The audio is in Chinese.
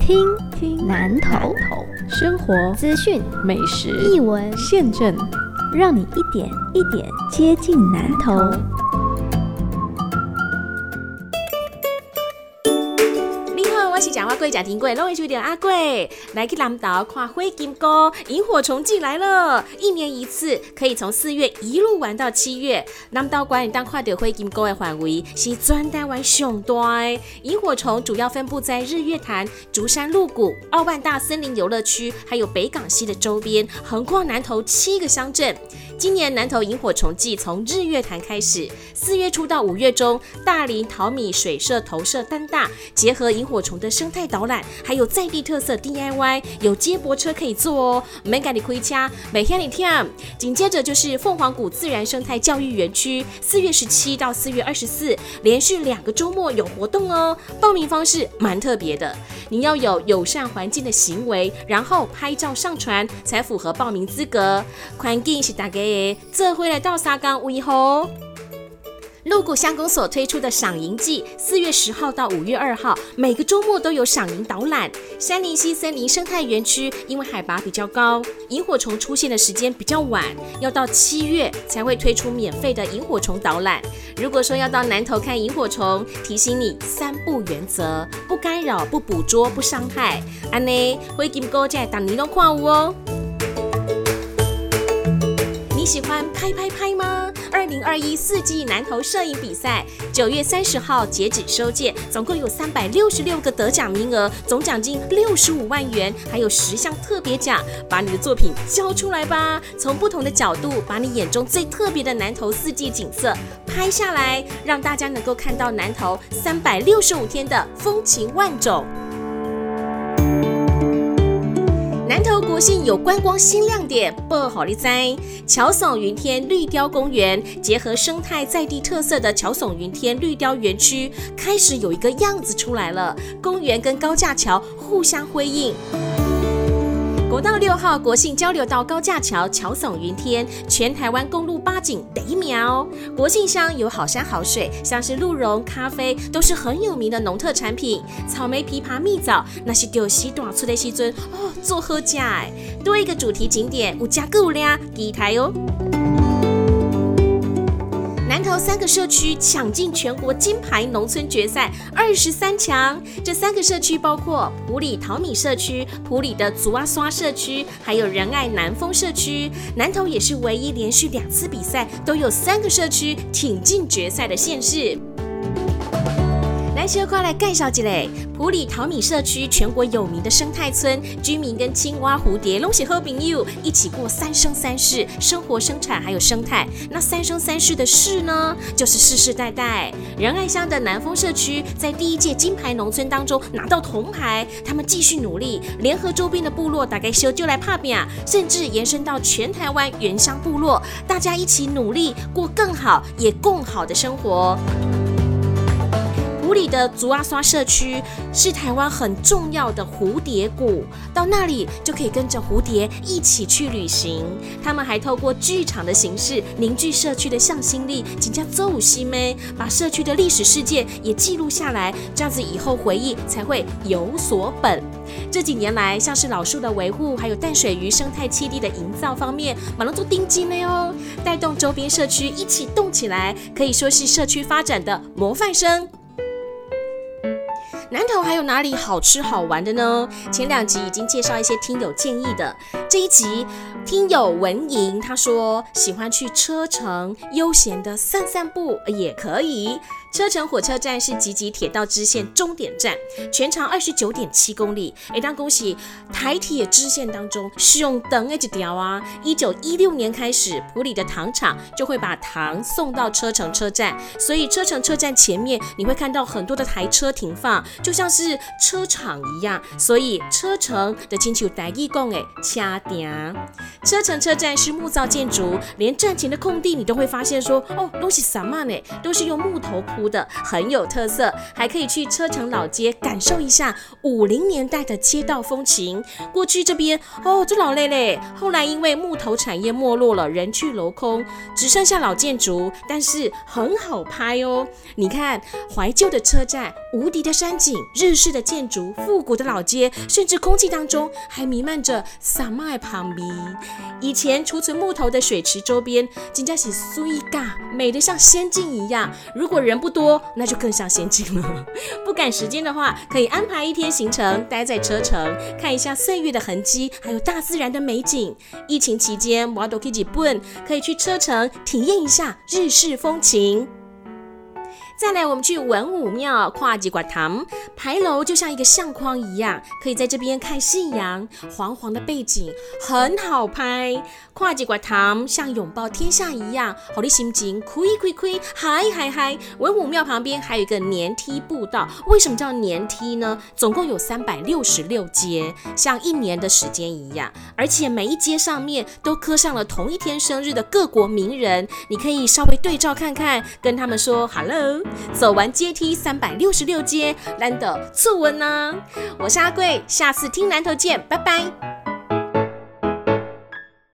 听听南头生活资讯美食译文，现政，让你一点一点接近南投。好，我是讲话贵贾庭贵，拢会收到阿贵来去南岛看灰金沟，萤火虫季来了，一年一次，可以从四月一路玩到七月。南岛馆当看到灰金沟的范围是专台湾上大。萤火虫主要分布在日月潭、竹山鹿谷、奥万大森林游乐区，还有北港溪的周边，横跨南投七个乡镇。今年南投萤火虫季从日月潭开始，四月初到五月中，大林淘米水社投射单大，结合萤火虫的生态导览，还有在地特色 DIY，有接驳车可以坐哦，没赶你亏掐，每天你听。紧接着就是凤凰谷自然生态教育园区，四月十七到四月二十四，连续两个周末有活动哦。报名方式蛮特别的，你要有友善环境的行为，然后拍照上传才符合报名资格。环境是大家这回来到沙冈为何？鹿谷乡公所推出的赏萤季，四月十号到五月二号，每个周末都有赏萤导览。山林溪森林生态园区因为海拔比较高，萤火虫出现的时间比较晚，要到七月才会推出免费的萤火虫导览。如果说要到南头看萤火虫，提醒你三不原则：不干扰、不捕捉、不伤害。安呢，灰金沟在当尼龙矿物哦。喜欢拍拍拍吗？二零二一四季南投摄影比赛，九月三十号截止收件，总共有三百六十六个得奖名额，总奖金六十五万元，还有十项特别奖。把你的作品交出来吧！从不同的角度，把你眼中最特别的南投四季景色拍下来，让大家能够看到南投三百六十五天的风情万种。国信有观光新亮点，不好利哉！乔耸云天绿雕公园结合生态在地特色的乔耸云天绿雕园区，开始有一个样子出来了。公园跟高架桥互相辉映。国道六号国信交流道高架桥桥耸云天，全台湾公路八景得一秒。国信乡有好山好水，像是鹿茸、咖啡都是很有名的农特产品。草莓、枇杷、蜜枣那是丢西短粗的西尊哦，做喝价哎。多一个主题景点，五加够俩第台哦。南投三个社区抢进全国金牌农村决赛二十三强，这三个社区包括普里淘米社区、普里的祖阿刷社区，还有仁爱南丰社区。南投也是唯一连续两次比赛都有三个社区挺进决赛的县市。来，小快来介绍一下普里淘米社区，全国有名的生态村，居民跟青蛙、蝴蝶拢是好朋友，一起过三生三世，生活、生产还有生态。那三生三世的世呢，就是世世代代。仁爱乡的南丰社区在第一届金牌农村当中拿到铜牌，他们继续努力，联合周边的部落，大概修就来帕比亚，甚至延伸到全台湾原乡部落，大家一起努力过更好也更好的生活。普里的竹阿刷社区是台湾很重要的蝴蝶谷，到那里就可以跟着蝴蝶一起去旅行。他们还透过剧场的形式凝聚社区的向心力，请叫周武西妹把社区的历史事件也记录下来，这样子以后回忆才会有所本。这几年来，像是老树的维护，还有淡水鱼生态栖地的营造方面，马龙都盯紧了哦，带动周边社区一起动起来，可以说是社区发展的模范生。南投还有哪里好吃好玩的呢？前两集已经介绍一些听友建议的，这一集听友文莹他说喜欢去车城悠闲的散散步也可以。车城火车站是集集铁道支线终点站，全长二十九点七公里。哎，当恭喜台铁支线当中是用等一条啊！一九一六年开始，普里的糖厂就会把糖送到车城车站，所以车城车站前面你会看到很多的台车停放，就像是车厂一样。所以车城的亲戚有代义讲诶，掐点。车城车站是木造建筑，连站前的空地你都会发现说，哦，东西什么呢？都是用木头铺。的，很有特色。还可以去车城老街感受一下五零年代的街道风情。过去这边哦，就老累嘞。后来因为木头产业没落了，人去楼空，只剩下老建筑，但是很好拍哦。你看怀旧的车站、无敌的山景、日式的建筑、复古的老街，甚至空气当中还弥漫着萨麦旁边。以前储存木头的水池周边，真叫是水嘎，美得像仙境一样。如果人不多，那就更像仙境了。不赶时间的话，可以安排一天行程，待在车城，看一下岁月的痕迹，还有大自然的美景。疫情期间，我都可以本可以去车城体验一下日式风情。再来，我们去文武庙跨几挂堂牌楼，就像一个相框一样，可以在这边看夕阳，黄黄的背景很好拍。跨几挂堂像拥抱天下一样，好的心情，亏亏亏，嗨嗨嗨！文武庙旁边还有一个年梯步道，为什么叫年梯呢？总共有三百六十六阶，像一年的时间一样，而且每一阶上面都刻上了同一天生日的各国名人，你可以稍微对照看看，跟他们说 hello。走完阶梯三百六十六阶，难得促温呢。我是阿贵，下次听南头见，拜拜。